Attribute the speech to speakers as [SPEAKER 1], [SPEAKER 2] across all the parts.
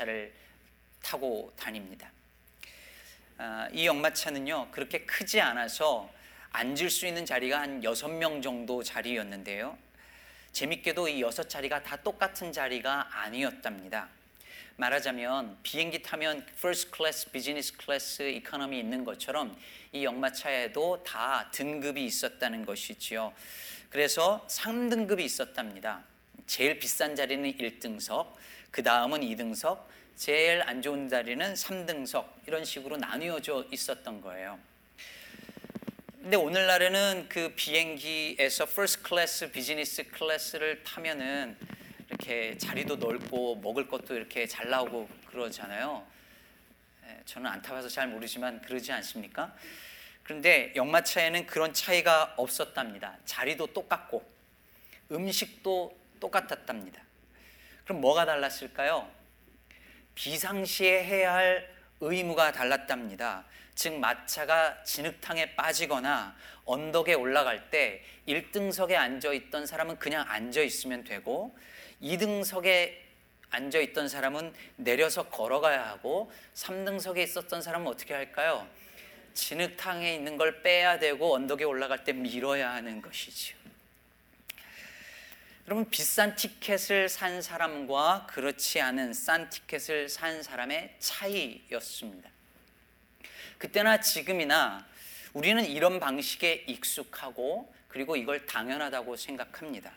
[SPEAKER 1] 역마차를 타고 다닙니다. 아, 이 역마차는요 그렇게 크지 않아서 앉을 수 있는 자리가 한 여섯 명 정도 자리였는데요. 재밌게도 이 여섯 자리가 다 똑같은 자리가 아니었답니다. 말하자면 비행기 타면 first class, business class, economy 있는 것처럼 이 역마차에도 다 등급이 있었다는 것이지요. 그래서 3등급이 있었답니다. 제일 비싼 자리는 1등석, 그 다음은 2등석, 제일 안 좋은 자리는 3등석 이런 식으로 나뉘어져 있었던 거예요. 근데 오늘날에는 그 비행기에서 first class, business class를 타면은 이렇게 자리도 넓고 먹을 것도 이렇게 잘 나오고 그러잖아요. 예, 저는 안 타봐서 잘 모르지만 그러지 않습니까? 그런데 역마차에는 그런 차이가 없었답니다. 자리도 똑같고 음식도 똑같았답니다. 그럼 뭐가 달랐을까요? 비상시에 해야 할 의무가 달랐답니다. 즉 마차가 진흙탕에 빠지거나 언덕에 올라갈 때 1등석에 앉아 있던 사람은 그냥 앉아 있으면 되고 2등석에 앉아 있던 사람은 내려서 걸어가야 하고 3등석에 있었던 사람은 어떻게 할까요? 진흙탕에 있는 걸 빼야 되고 언덕에 올라갈 때 밀어야 하는 것이죠. 여러분 비싼 티켓을 산 사람과 그렇지 않은 싼 티켓을 산 사람의 차이였습니다. 그때나 지금이나 우리는 이런 방식에 익숙하고 그리고 이걸 당연하다고 생각합니다.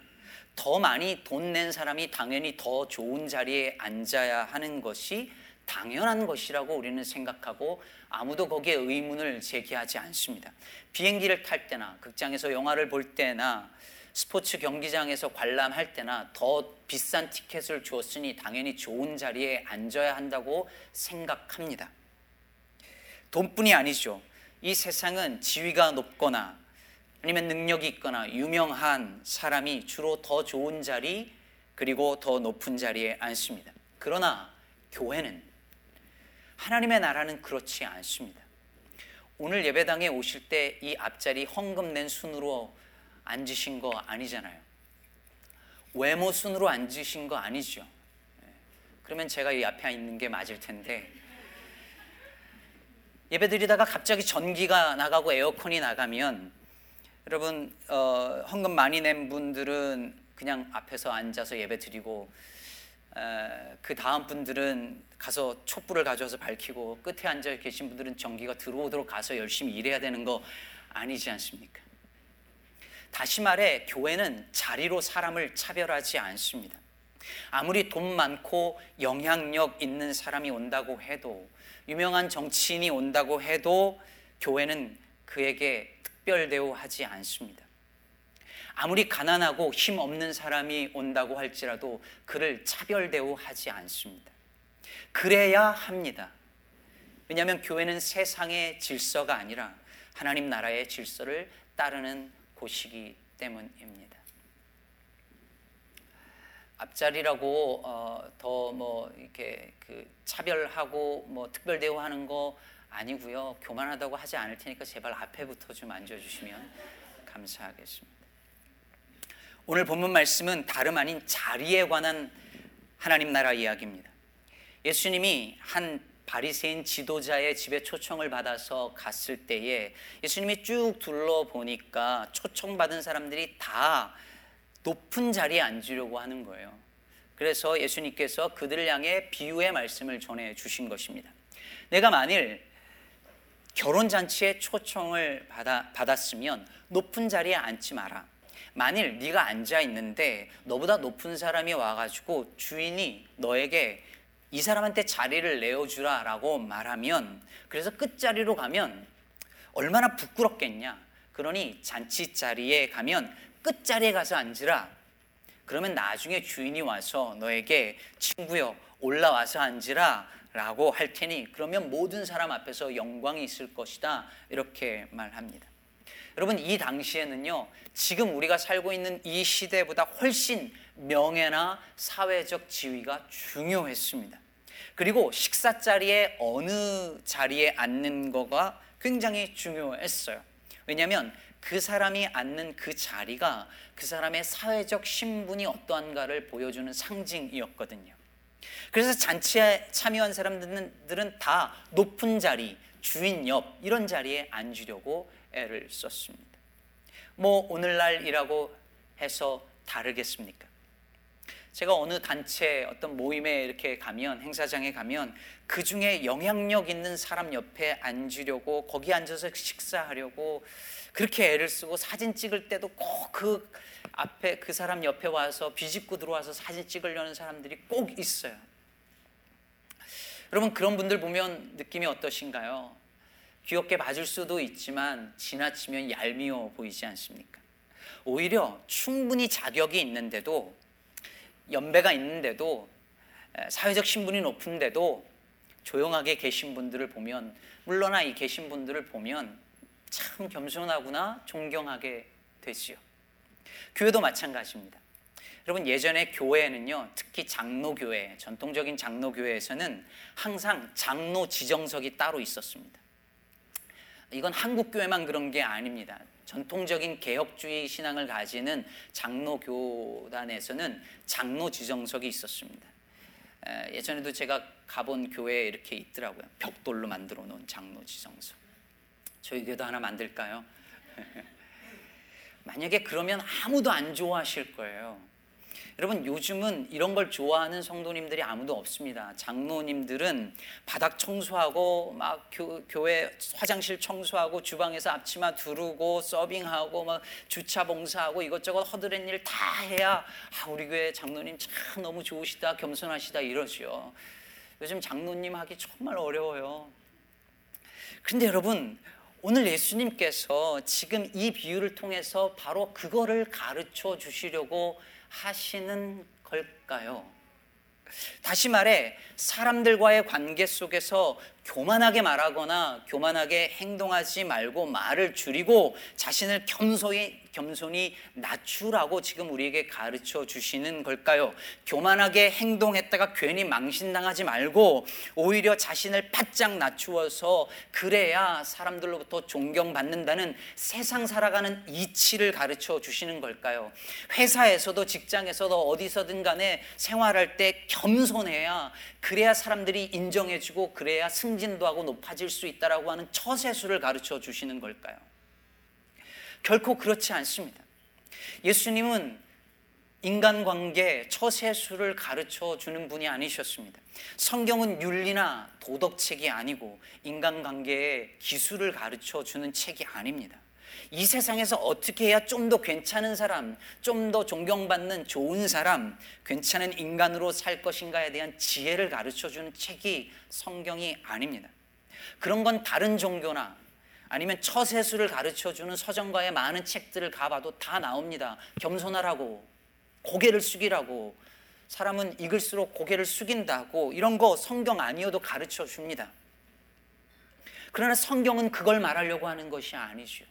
[SPEAKER 1] 더 많이 돈 낸 사람이 당연히 더 좋은 자리에 앉아야 하는 것이 당연한 것이라고 우리는 생각하고 아무도 거기에 의문을 제기하지 않습니다. 비행기를 탈 때나 극장에서 영화를 볼 때나 스포츠 경기장에서 관람할 때나 더 비싼 티켓을 주었으니 당연히 좋은 자리에 앉아야 한다고 생각합니다. 돈뿐이 아니죠. 이 세상은 지위가 높거나 아니면 능력이 있거나 유명한 사람이 주로 더 좋은 자리 그리고 더 높은 자리에 앉습니다. 그러나 교회는 하나님의 나라는 그렇지 않습니다. 오늘 예배당에 오실 때 이 앞자리 헌금 낸 순으로 앉으신 거 아니잖아요. 외모 순으로 앉으신 거 아니죠. 네. 그러면 제가 이 앞에 있는 게 맞을 텐데 예배 드리다가 갑자기 전기가 나가고 에어컨이 나가면 여러분 어, 헌금 많이 낸 분들은 그냥 앞에서 앉아서 예배 드리고 어, 그 다음 분들은 가서 촛불을 가져와서 밝히고 끝에 앉아 계신 분들은 전기가 들어오도록 가서 열심히 일해야 되는 거 아니지 않습니까? 다시 말해 교회는 자리로 사람을 차별하지 않습니다. 아무리 돈 많고 영향력 있는 사람이 온다고 해도 유명한 정치인이 온다고 해도 교회는 그에게 특별 대우하지 않습니다. 아무리 가난하고 힘 없는 사람이 온다고 할지라도 그를 차별 대우하지 않습니다. 그래야 합니다. 왜냐하면 교회는 세상의 질서가 아니라 하나님 나라의 질서를 따르는 곳이기 때문입니다. 앞자리라고 어, 더뭐 이렇게 그 차별하고 뭐 특별 대우하는 거 아니고요. 교만하다고 하지 않을 테니까 제발 앞에부터 좀 앉아주시면 감사하겠습니다. 오늘 본문 말씀은 다름 아닌 자리에 관한 하나님 나라 이야기입니다. 예수님이 한 바리새인 지도자의 집에 초청을 받아서 갔을 때에 예수님이 쭉 둘러보니까 초청받은 사람들이 다 높은 자리에 앉으려고 하는 거예요. 그래서 예수님께서 그들을 향해 비유의 말씀을 전해 주신 것입니다. 내가 만일 결혼 잔치에 초청을 받아, 받았으면 높은 자리에 앉지 마라. 만일 네가 앉아 있는데 너보다 높은 사람이 와가지고 주인이 너에게 이 사람한테 자리를 내어주라 라고 말하면 그래서 끝자리로 가면 얼마나 부끄럽겠냐. 그러니 잔치 자리에 가면 끝자리에 가서 앉으라. 그러면 나중에 주인이 와서 너에게 친구여 올라와서 앉으라 라고 할 테니 그러면 모든 사람 앞에서 영광이 있을 것이다. 이렇게 말합니다. 여러분 이 당시에는요. 지금 우리가 살고 있는 이 시대보다 훨씬 명예나 사회적 지위가 중요했습니다. 그리고 식사 자리에 어느 자리에 앉는 거가 굉장히 중요했어요. 왜냐하면 그 사람이 앉는 그 자리가 그 사람의 사회적 신분이 어떠한가를 보여주는 상징이었거든요. 그래서 잔치에 참여한 사람들은 다 높은 자리, 주인 옆 이런 자리에 앉으려고 애를 썼습니다. 뭐 오늘날이라고 해서 다르겠습니까? 제가 어느 단체 어떤 모임에 이렇게 가면 행사장에 가면 그 중에 영향력 있는 사람 옆에 앉으려고 거기 앉아서 식사하려고 그렇게 애를 쓰고 사진 찍을 때도 꼭 그 앞에 그 사람 옆에 와서 비집고 들어와서 사진 찍으려는 사람들이 꼭 있어요. 여러분 그런 분들 보면 느낌이 어떠신가요? 귀엽게 봐줄 수도 있지만 지나치면 얄미워 보이지 않습니까? 오히려 충분히 자격이 있는데도 연배가 있는데도 사회적 신분이 높은데도 조용하게 계신 분들을 보면 물러나 이 계신 분들을 보면 참 겸손하구나 존경하게 되지요. 교회도 마찬가지입니다. 여러분 예전에 교회에는요 특히 장로교회 전통적인 장로교회에서는 항상 장로 지정석이 따로 있었습니다. 이건 한국 교회만 그런 게 아닙니다. 전통적인 개혁주의 신앙을 가지는 장로 교단에서는 장로 지정석이 있었습니다. 예전에도 제가 가본 교회에 이렇게 있더라고요. 벽돌로 만들어 놓은 장로 지정석. 저희 교회도 하나 만들까요? 만약에 그러면 아무도 안 좋아하실 거예요. 여러분 요즘은 이런 걸 좋아하는 성도님들이 아무도 없습니다. 장로님들은 바닥 청소하고 막 교, 교회 화장실 청소하고 주방에서 앞치마 두르고 서빙하고 막 주차 봉사하고 이것저것 허드렛 일 다 해야 아, 우리 교회 장로님 참 너무 좋으시다 겸손하시다 이러죠. 요즘 장로님 하기 정말 어려워요. 근데 여러분 오늘 예수님께서 지금 이 비유를 통해서 바로 그거를 가르쳐 주시려고 하시는 걸까요? 다시 말해 사람들과의 관계 속에서 교만하게 말하거나 교만하게 행동하지 말고 말을 줄이고 자신을 겸손히 겸손히 낮추라고 지금 우리에게 가르쳐 주시는 걸까요? 교만하게 행동했다가 괜히 망신당하지 말고 오히려 자신을 바짝 낮추어서 그래야 사람들로부터 존경받는다는 세상 살아가는 이치를 가르쳐 주시는 걸까요? 회사에서도 직장에서도 어디서든 간에 생활할 때 겸손해야 그래야 사람들이 인정해주고 그래야 승 진도 하고 높아질 수 있다라고 하는 처세수를 가르쳐 주시는 걸까요? 결코 그렇지 않습니다. 예수님은 인간관계 처세수를 가르쳐 주는 분이 아니셨습니다. 성경은 윤리나 도덕책이 아니고 인간관계의 기술을 가르쳐 주는 책이 아닙니다. 이 세상에서 어떻게 해야 좀 더 괜찮은 사람, 좀 더 존경받는 좋은 사람, 괜찮은 인간으로 살 것인가에 대한 지혜를 가르쳐 주는 책이 성경이 아닙니다. 그런 건 다른 종교나 아니면 처세수를 가르쳐 주는 서점가의 많은 책들을 가봐도 다 나옵니다. 겸손하라고, 고개를 숙이라고, 사람은 익을수록 고개를 숙인다고 이런 거 성경 아니어도 가르쳐 줍니다. 그러나 성경은 그걸 말하려고 하는 것이 아니죠.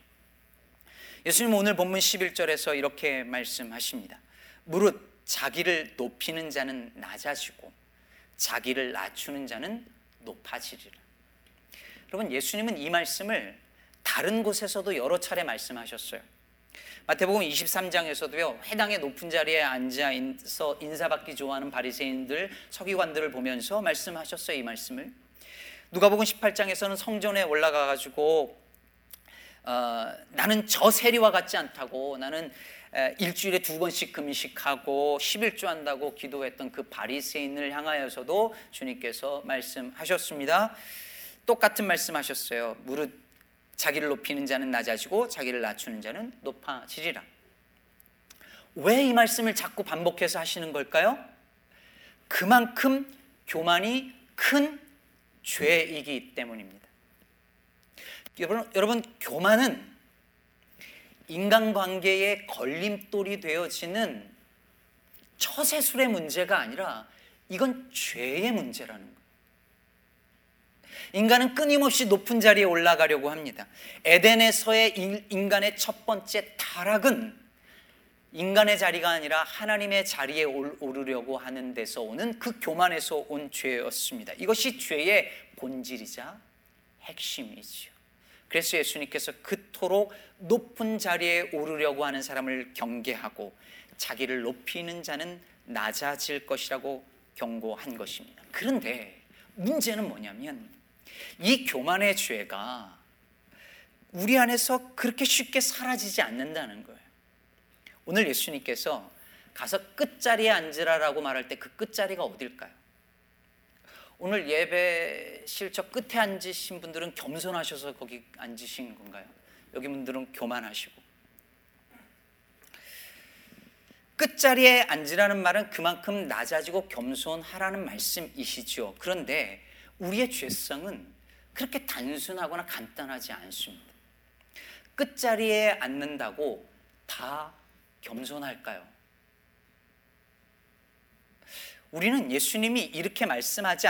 [SPEAKER 1] 예수님 오늘 본문 11절에서 이렇게 말씀하십니다. 무릇 자기를 높이는 자는 낮아지고 자기를 낮추는 자는 높아지리라. 여러분 예수님은 이 말씀을 다른 곳에서도 여러 차례 말씀하셨어요. 마태복음 23장에서도요. 회당의 높은 자리에 앉아서 인사받기 좋아하는 바리새인들, 서기관들을 보면서 말씀하셨어요. 이 말씀을. 누가복음 18장에서는 성전에 올라가 가지고 어, 나는 저 세리와 같지 않다고 나는 일주일에 두 번씩 금식하고 11조 한다고 기도했던 그 바리새인을 향하여서도 주님께서 말씀하셨습니다. 똑같은 말씀하셨어요. 무릇 자기를 높이는 자는 낮아지고 자기를 낮추는 자는 높아지리라. 왜 이 말씀을 자꾸 반복해서 하시는 걸까요? 그만큼 교만이 큰 죄이기 때문입니다. 여러분, 여러분 교만은 인간관계의 걸림돌이 되어지는 처세술의 문제가 아니라 이건 죄의 문제라는 거예요. 인간은 끊임없이 높은 자리에 올라가려고 합니다. 에덴에서의 인간의 첫 번째 타락은 인간의 자리가 아니라 하나님의 자리에 오르려고 하는 데서 오는 그 교만에서 온 죄였습니다. 이것이 죄의 본질이자 핵심이지요. 그래서 예수님께서 그토록 높은 자리에 오르려고 하는 사람을 경계하고 자기를 높이는 자는 낮아질 것이라고 경고한 것입니다. 그런데 문제는 뭐냐면 이 교만의 죄가 우리 안에서 그렇게 쉽게 사라지지 않는다는 거예요. 오늘 예수님께서 가서 끝자리에 앉으라라고 말할 때 그 끝자리가 어딜까요? 오늘 예배 실적 끝에 앉으신 분들은 겸손하셔서 거기 앉으신 건가요? 여기 분들은 교만하시고 끝자리에 앉으라는 말은 그만큼 낮아지고 겸손하라는 말씀이시죠. 그런데 우리의 죄성은 그렇게 단순하거나 간단하지 않습니다. 끝자리에 앉는다고 다 겸손할까요? 우리는 예수님이 이렇게 말씀하지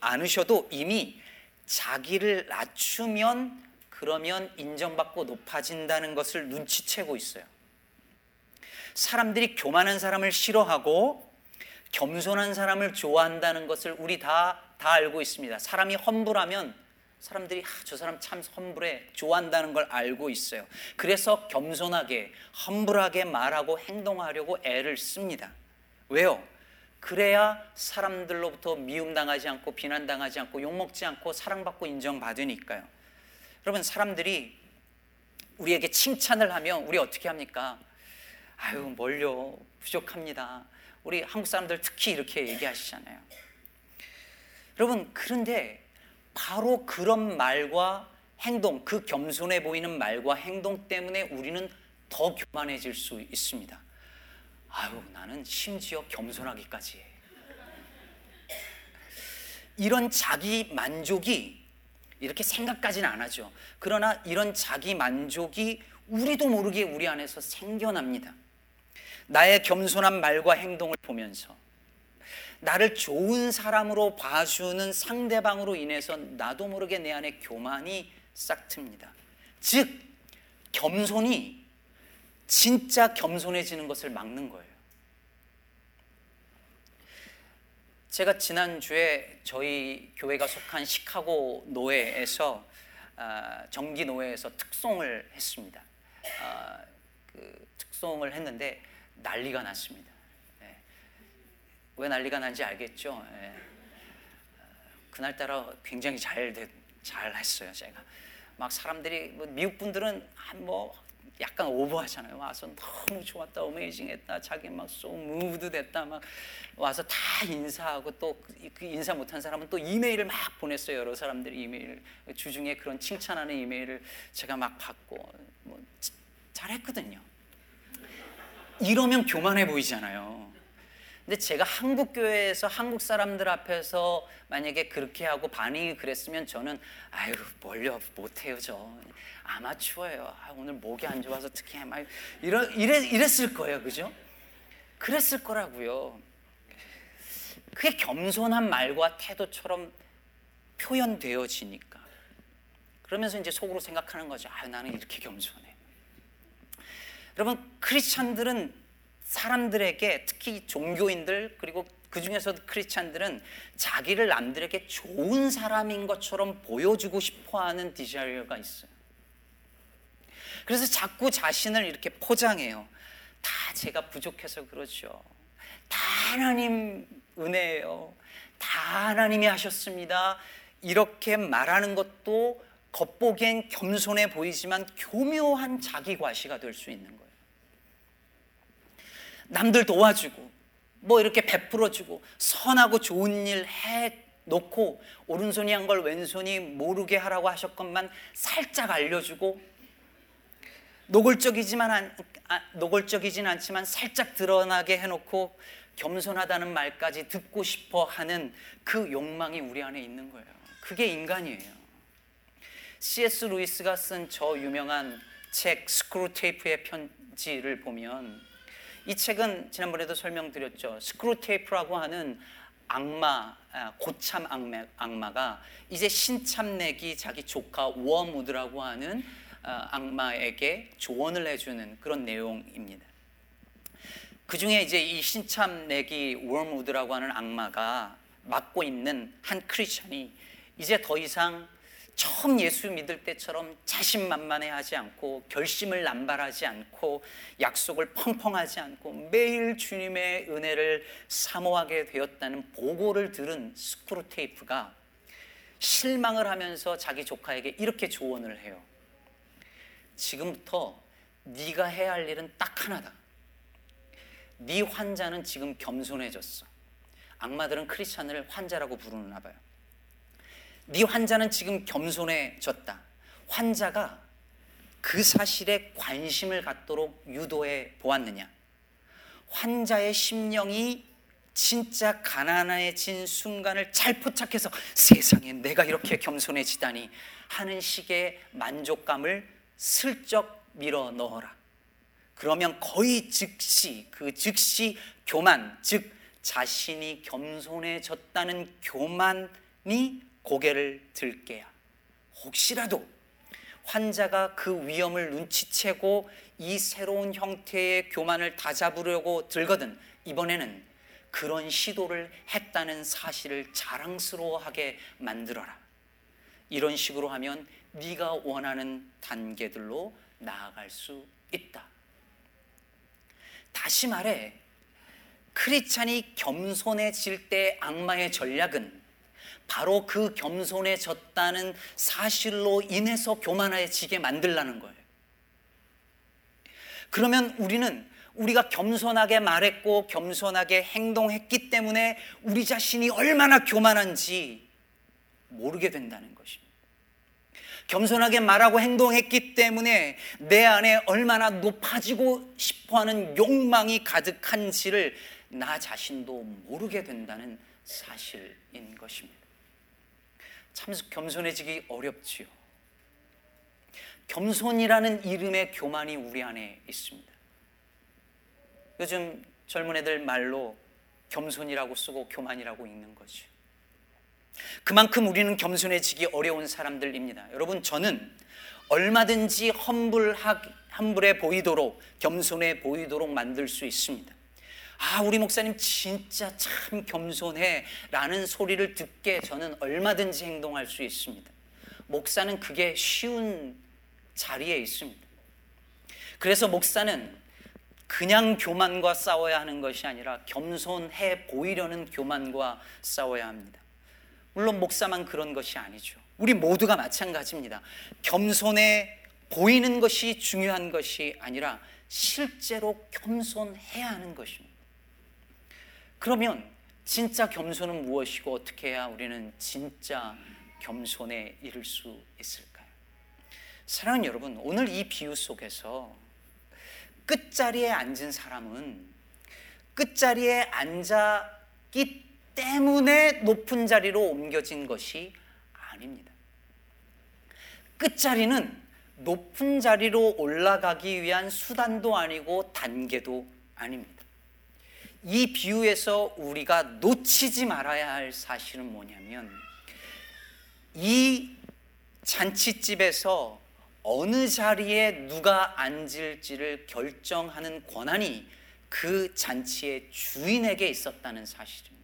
[SPEAKER 1] 않으셔도 이미 자기를 낮추면 그러면 인정받고 높아진다는 것을 눈치채고 있어요. 사람들이 교만한 사람을 싫어하고 겸손한 사람을 좋아한다는 것을 우리 다, 다 알고 있습니다. 사람이 험불하면 사람들이 아, 저 사람 참 험불해 좋아한다는 걸 알고 있어요. 그래서 겸손하게 험불하게 말하고 행동하려고 애를 씁니다. 왜요? 그래야 사람들로부터 미움당하지 않고 비난당하지 않고 욕먹지 않고 사랑받고 인정받으니까요. 여러분 사람들이 우리에게 칭찬을 하면 우리 어떻게 합니까? 아유 멀려 부족합니다. 우리 한국 사람들 특히 이렇게 얘기하시잖아요. 여러분 그런데 바로 그런 말과 행동, 그 겸손해 보이는 말과 행동 때문에 우리는 더 교만해질 수 있습니다. 아유, 나는 심지어 겸손하기까지 해. 이런 자기 만족이 이렇게 생각까지는 안 하죠. 그러나 이런 자기 만족이 우리도 모르게 우리 안에서 생겨납니다. 나의 겸손한 말과 행동을 보면서 나를 좋은 사람으로 봐주는 상대방으로 인해서 나도 모르게 내 안에 교만이 싹 틉니다. 즉, 겸손이 진짜 겸손해지는 것을 막는 거예요. 제가 지난주에 저희 교회가 속한 시카고 노회에서 아, 정기 노회에서 특송을 했습니다. 아, 그 특송을 했는데 난리가 났습니다. 예. 왜 난리가 난지 알겠죠? 예. 그날따라 굉장히 잘, 잘 했어요, 제가. 막 사람들이, 뭐 미국 분들은 뭐 약간 오버하잖아요. 와서 너무 좋았다, 어메이징했다, 자기 막소 무드 됐다, 막 와서 다 인사하고 또 그 인사 못한 사람은 또 이메일을 막 보냈어요. 여러 사람들이 이메일 주중에 그런 칭찬하는 이메일을 제가 막 받고 뭐 잘했거든요. 이러면 교만해 보이잖아요. 근데 제가 한국 교회에서 한국 사람들 앞에서 만약에 그렇게 하고 반응이 그랬으면 저는 아유 뭘요 못해요 저 아마추어예요. 아, 오늘 목이 안 좋아서 특히 막 이러 이래 이랬을 거예요, 그죠? 그랬을 거라고요. 그게 겸손한 말과 태도처럼 표현되어지니까 그러면서 이제 속으로 생각하는 거죠. 아 나는 이렇게 겸손해. 여러분 크리스찬들은 사람들에게 특히 종교인들 그리고 그 중에서도 크리스찬들은 자기를 남들에게 좋은 사람인 것처럼 보여주고 싶어하는 디자이어가 있어요. 그래서 자꾸 자신을 이렇게 포장해요. 다 제가 부족해서 그렇죠. 다 하나님 은혜예요. 다 하나님이 하셨습니다. 이렇게 말하는 것도 겉보기엔 겸손해 보이지만 교묘한 자기 과시가 될 수 있는 거예요. 남들 도와주고 뭐 이렇게 베풀어주고 선하고 좋은 일 해 놓고 오른손이 한 걸 왼손이 모르게 하라고 하셨건만 살짝 알려주고 노골적이지만 안, 아, 노골적이진 않지만 살짝 드러나게 해놓고 겸손하다는 말까지 듣고 싶어 하는 그 욕망이 우리 안에 있는 거예요. 그게 인간이에요. C.S. 루이스가 쓴 저 유명한 책 스크루 테이프의 편지를 보면 이 책은 지난번에도 설명드렸죠. 스크루 테이프라고 하는 악마, 아, 고참 악마, 악마가 이제 신참내기 자기 조카 웜우드라고 하는 어, 악마에게 조언을 해주는 그런 내용입니다. 그 중에 이제 이 신참내기 월무드라고 하는 악마가 맡고 있는 한 크리스천이 이제 더 이상 처음 예수 믿을 때처럼 자신만만해하지 않고 결심을 남발하지 않고 약속을 펑펑하지 않고 매일 주님의 은혜를 사모하게 되었다는 보고를 들은 스크루테이프가 실망을 하면서 자기 조카에게 이렇게 조언을 해요. 지금부터 네가 해야 할 일은 딱 하나다. 네 환자는 지금 겸손해졌어. 악마들은 크리스찬을 환자라고 부르나 봐요. 네 환자는 지금 겸손해졌다. 환자가 그 사실에 관심을 갖도록 유도해 보았느냐? 환자의 심령이 진짜 가난해진 순간을 잘 포착해서 세상에 내가 이렇게 겸손해지다니 하는 식의 만족감을 슬쩍 밀어 넣어라. 그러면 거의 즉시 그 즉시 교만 즉 자신이 겸손해졌다는 교만이 고개를 들게야. 혹시라도 환자가 그 위험을 눈치채고 이 새로운 형태의 교만을 다잡으려고 들거든 이번에는 그런 시도를 했다는 사실을 자랑스러워하게 만들어라. 이런 식으로 하면 네가 원하는 단계들로 나아갈 수 있다. 다시 말해 크리스찬이 겸손해질 때 악마의 전략은 바로 그 겸손해졌다는 사실로 인해서 교만해지게 만들라는 거예요. 그러면 우리는 우리가 겸손하게 말했고 겸손하게 행동했기 때문에 우리 자신이 얼마나 교만한지 모르게 된다는 것입니다. 겸손하게 말하고 행동했기 때문에 내 안에 얼마나 높아지고 싶어 하는 욕망이 가득한지를 나 자신도 모르게 된다는 사실인 것입니다. 참 겸손해지기 어렵지요. 겸손이라는 이름의 교만이 우리 안에 있습니다. 요즘 젊은 애들 말로 겸손이라고 쓰고 교만이라고 읽는 거죠. 그만큼 우리는 겸손해지기 어려운 사람들입니다. 여러분, 저는 얼마든지 험불하, 험불해 보이도록, 겸손해 보이도록 만들 수 있습니다. 아, 우리 목사님 진짜 참 겸손해. 라는 소리를 듣게 저는 얼마든지 행동할 수 있습니다. 목사는 그게 쉬운 자리에 있습니다. 그래서 목사는 그냥 교만과 싸워야 하는 것이 아니라 겸손해 보이려는 교만과 싸워야 합니다. 물론 목사만 그런 것이 아니죠. 우리 모두가 마찬가지입니다. 겸손해 보이는 것이 중요한 것이 아니라 실제로 겸손해야 하는 것입니다. 그러면 진짜 겸손은 무엇이고 어떻게 해야 우리는 진짜 겸손에 이를 수 있을까요? 사랑하는 여러분, 오늘 이 비유 속에서 끝자리에 앉은 사람은 끝자리에 앉았기 때문에 높은 자리로 옮겨진 것이 아닙니다. 끝자리는 높은 자리로 올라가기 위한 수단도 아니고 단계도 아닙니다. 이 비유에서 우리가 놓치지 말아야 할 사실은 뭐냐면 이 잔치집에서 어느 자리에 누가 앉을지를 결정하는 권한이 그 잔치의 주인에게 있었다는 사실입니다.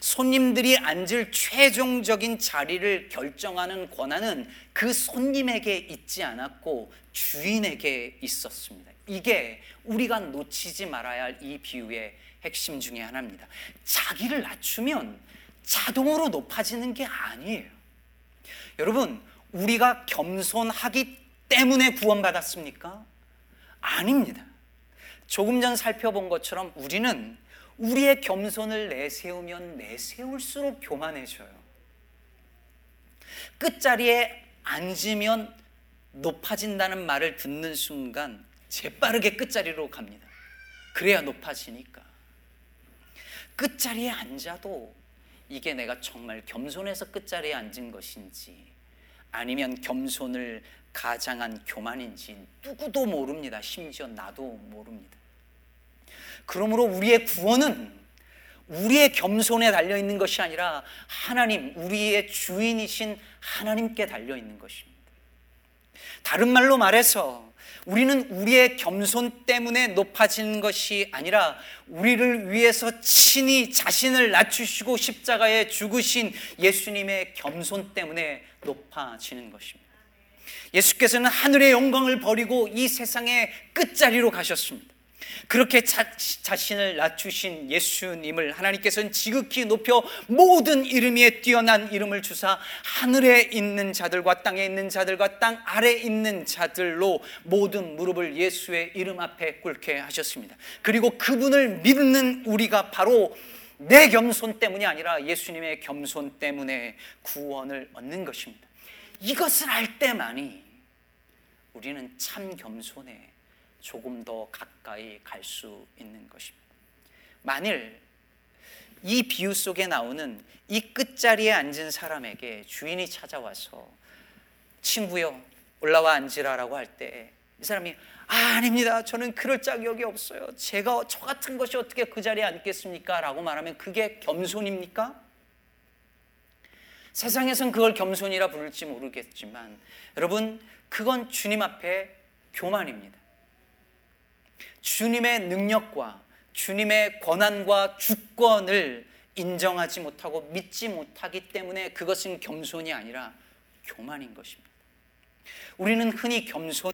[SPEAKER 1] 손님들이 앉을 최종적인 자리를 결정하는 권한은 그 손님에게 있지 않았고 주인에게 있었습니다. 이게 우리가 놓치지 말아야 할 이 비유의 핵심 중에 하나입니다. 자기를 낮추면 자동으로 높아지는 게 아니에요. 여러분, 우리가 겸손하기 때문에 구원받았습니까? 아닙니다. 조금 전 살펴본 것처럼 우리는 우리의 겸손을 내세우면 내세울수록 교만해져요. 끝자리에 앉으면 높아진다는 말을 듣는 순간 재빠르게 끝자리로 갑니다. 그래야 높아지니까. 끝자리에 앉아도 이게 내가 정말 겸손해서 끝자리에 앉은 것인지 아니면 겸손을 가장한 교만인지 누구도 모릅니다. 심지어 나도 모릅니다. 그러므로 우리의 구원은 우리의 겸손에 달려 있는 것이 아니라 하나님, 우리의 주인이신 하나님께 달려 있는 것입니다. 다른 말로 말해서 우리는 우리의 겸손 때문에 높아지는 것이 아니라 우리를 위해서 친히 자신을 낮추시고 십자가에 죽으신 예수님의 겸손 때문에 높아지는 것입니다. 예수께서는 하늘의 영광을 버리고 이 세상의 끝자리로 가셨습니다. 그렇게 자, 자신을 낮추신 예수님을 하나님께서는 지극히 높여 모든 이름 위에 뛰어난 이름을 주사 하늘에 있는 자들과 땅에 있는 자들과 땅 아래 있는 자들로 모든 무릎을 예수의 이름 앞에 꿇게 하셨습니다. 그리고 그분을 믿는 우리가 바로 내 겸손 때문이 아니라 예수님의 겸손 때문에 구원을 얻는 것입니다. 이것을 알 때만이 우리는 참 겸손에 조금 더 가까이 갈 수 있는 것입니다. 만일 이 비유 속에 나오는 이 끝자리에 앉은 사람에게 주인이 찾아와서 친구요 올라와 앉으라라고 할 때 이 사람이 아, 아닙니다. 저는 그럴 자격이 없어요. 제가 저 같은 것이 어떻게 그 자리에 앉겠습니까? 라고 말하면 그게 겸손입니까? 세상에선 그걸 겸손이라 부를지 모르겠지만 여러분 그건 주님 앞에 교만입니다. 주님의 능력과 주님의 권한과 주권을 인정하지 못하고 믿지 못하기 때문에 그것은 겸손이 아니라 교만인 것입니다. 우리는 흔히 겸손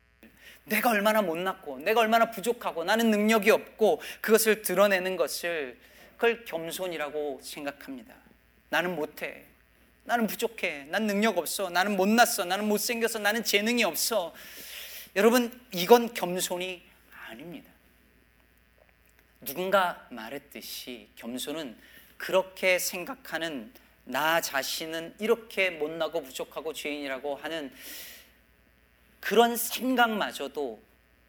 [SPEAKER 1] 내가 얼마나 못났고 내가 얼마나 부족하고 나는 능력이 없고 그것을 드러내는 것을 그걸 겸손이라고 생각합니다. 나는 못해. 나는 부족해. 난 능력 없어. 나는 못났어. 나는 못생겨서 나는 재능이 없어. 여러분, 이건 겸손이 아닙니다. 누군가 말했듯이 겸손은 그렇게 생각하는 나 자신은 이렇게 못나고 부족하고 죄인이라고 하는 그런 생각마저도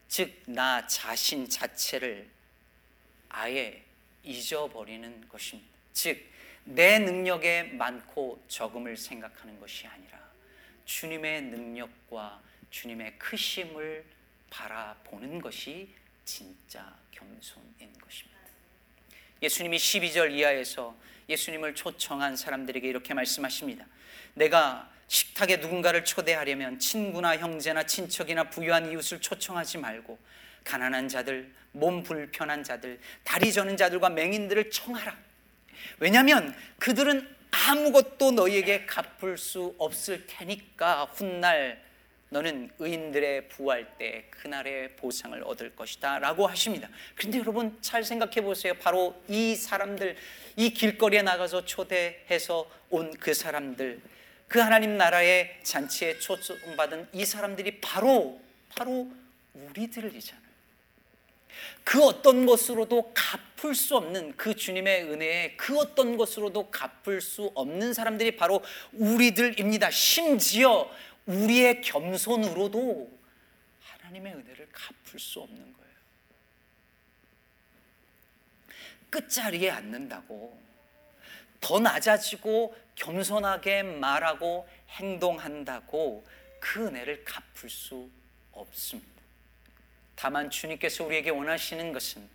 [SPEAKER 1] 즉 나 자신 자체를 아예 잊어버리는 것입니다. 즉 내 능력에 많고 적음을 생각하는 것이 아니라 주님의 능력과 주님의 크심을 바라보는 것이 진짜 겸손인 것입니다. 예수님이 12절 이하에서 예수님을 초청한 사람들에게 이렇게 말씀하십니다. 내가 식탁에 누군가를 초대하려면 친구나 형제나 친척이나 부유한 이웃을 초청하지 말고 가난한 자들, 몸 불편한 자들, 다리 저는 자들과 맹인들을 청하라. 왜냐하면 그들은 아무것도 너희에게 갚을 수 없을 테니까 훗날 너는 의인들의 부활 때 그날의 보상을 얻을 것이다 라고 하십니다. 그런데 여러분 잘 생각해 보세요. 바로 이 사람들, 이 길거리에 나가서 초대해서 온 그 사람들, 그 하나님 나라의 잔치에 초청받은 이 사람들이 바로, 바로 우리들이잖아요. 그 어떤 것으로도 갚을 수 없는 그 주님의 은혜에 그 어떤 것으로도 갚을 수 없는 사람들이 바로 우리들입니다. 심지어 우리의 겸손으로도 하나님의 은혜를 갚을 수 없는 거예요. 끝자리에 앉는다고 더 낮아지고 겸손하게 말하고 행동한다고 그 은혜를 갚을 수 없습니다. 다만 주님께서 우리에게 원하시는 것은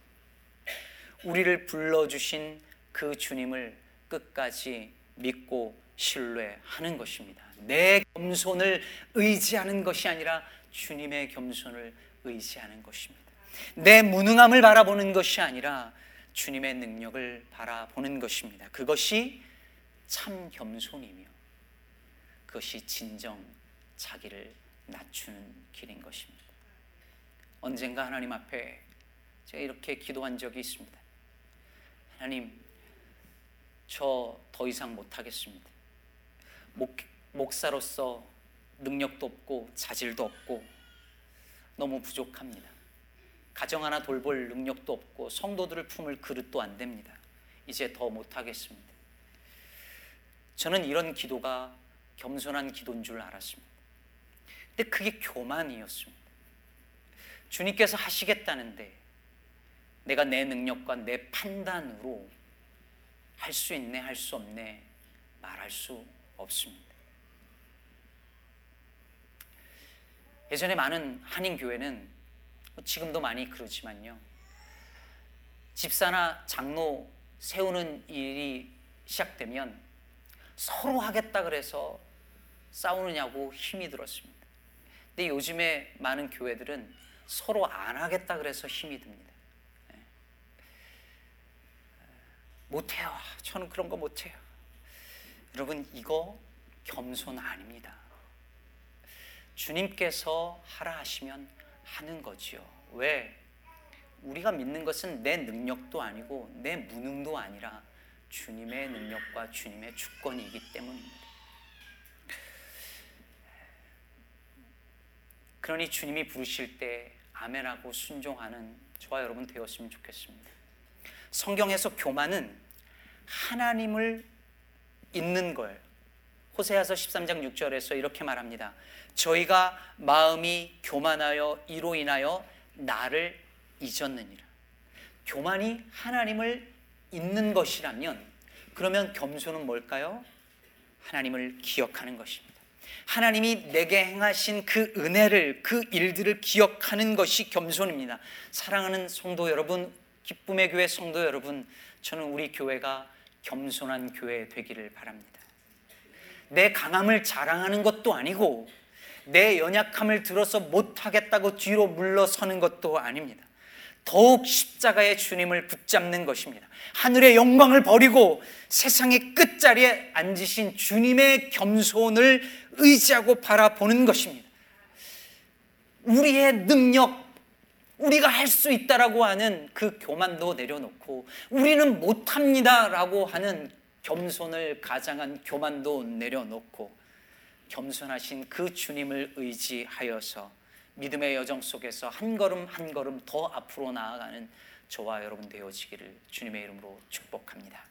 [SPEAKER 1] 우리를 불러주신 그 주님을 끝까지 믿고 신뢰하는 것입니다. 내 겸손을 의지하는 것이 아니라 주님의 겸손을 의지하는 것입니다. 내 무능함을 바라보는 것이 아니라 주님의 능력을 바라보는 것입니다. 그것이 참 겸손이며 그것이 진정 자기를 낮추는 길인 것입니다. 언젠가 하나님 앞에 제가 이렇게 기도한 적이 있습니다. 하나님, 저 더 이상 못하겠습니다. 목, 목사로서 능력도 없고 자질도 없고 너무 부족합니다. 가정 하나 돌볼 능력도 없고 성도들을 품을 그릇도 안 됩니다. 이제 더 못하겠습니다. 저는 이런 기도가 겸손한 기도인 줄 알았습니다. 근데 그게 교만이었습니다. 주님께서 하시겠다는데 내가 내 능력과 내 판단으로 할 수 있네, 할 수 없네 말할 수 없습니다. 예전에 많은 한인 교회는 지금도 많이 그러지만요. 집사나 장로 세우는 일이 시작되면 서로 하겠다 그래서 싸우느냐고 힘이 들었습니다. 근데 요즘에 많은 교회들은 서로 안 하겠다 그래서 힘이 듭니다. 예. 못해요. 저는 그런 거 못해요. 여러분 이거 겸손 아닙니다. 주님께서 하라 하시면 하는 거지요. 왜? 우리가 믿는 것은 내 능력도 아니고 내 무능도 아니라 주님의 능력과 주님의 주권이기 때문입니다. 그러니 주님이 부르실 때 아멘하고 순종하는 저와 여러분 되었으면 좋겠습니다. 성경에서 교만은 하나님을 잊는 걸 호세아서 13장 6절에서 이렇게 말합니다. 저희가 마음이 교만하여 이로 인하여 나를 잊었느니라. 교만이 하나님을 잊는 것이라면 그러면 겸손은 뭘까요? 하나님을 기억하는 것입니다. 하나님이 내게 행하신 그 은혜를 그 일들을 기억하는 것이 겸손입니다. 사랑하는 성도 여러분, 기쁨의 교회 성도 여러분, 저는 우리 교회가 겸손한 교회 되기를 바랍니다. 내 강함을 자랑하는 것도 아니고 내 연약함을 들어서 못하겠다고 뒤로 물러서는 것도 아닙니다. 더욱 십자가의 주님을 붙잡는 것입니다. 하늘의 영광을 버리고 세상의 끝자리에 앉으신 주님의 겸손을 의지하고 바라보는 것입니다. 우리의 능력, 우리가 할 수 있다라고 하는 그 교만도 내려놓고 우리는 못합니다라고 하는 겸손을 가장한 교만도 내려놓고 겸손하신 그 주님을 의지하여서 믿음의 여정 속에서 한 걸음 한 걸음 더 앞으로 나아가는 저와 여러분 되어지기를 주님의 이름으로 축복합니다.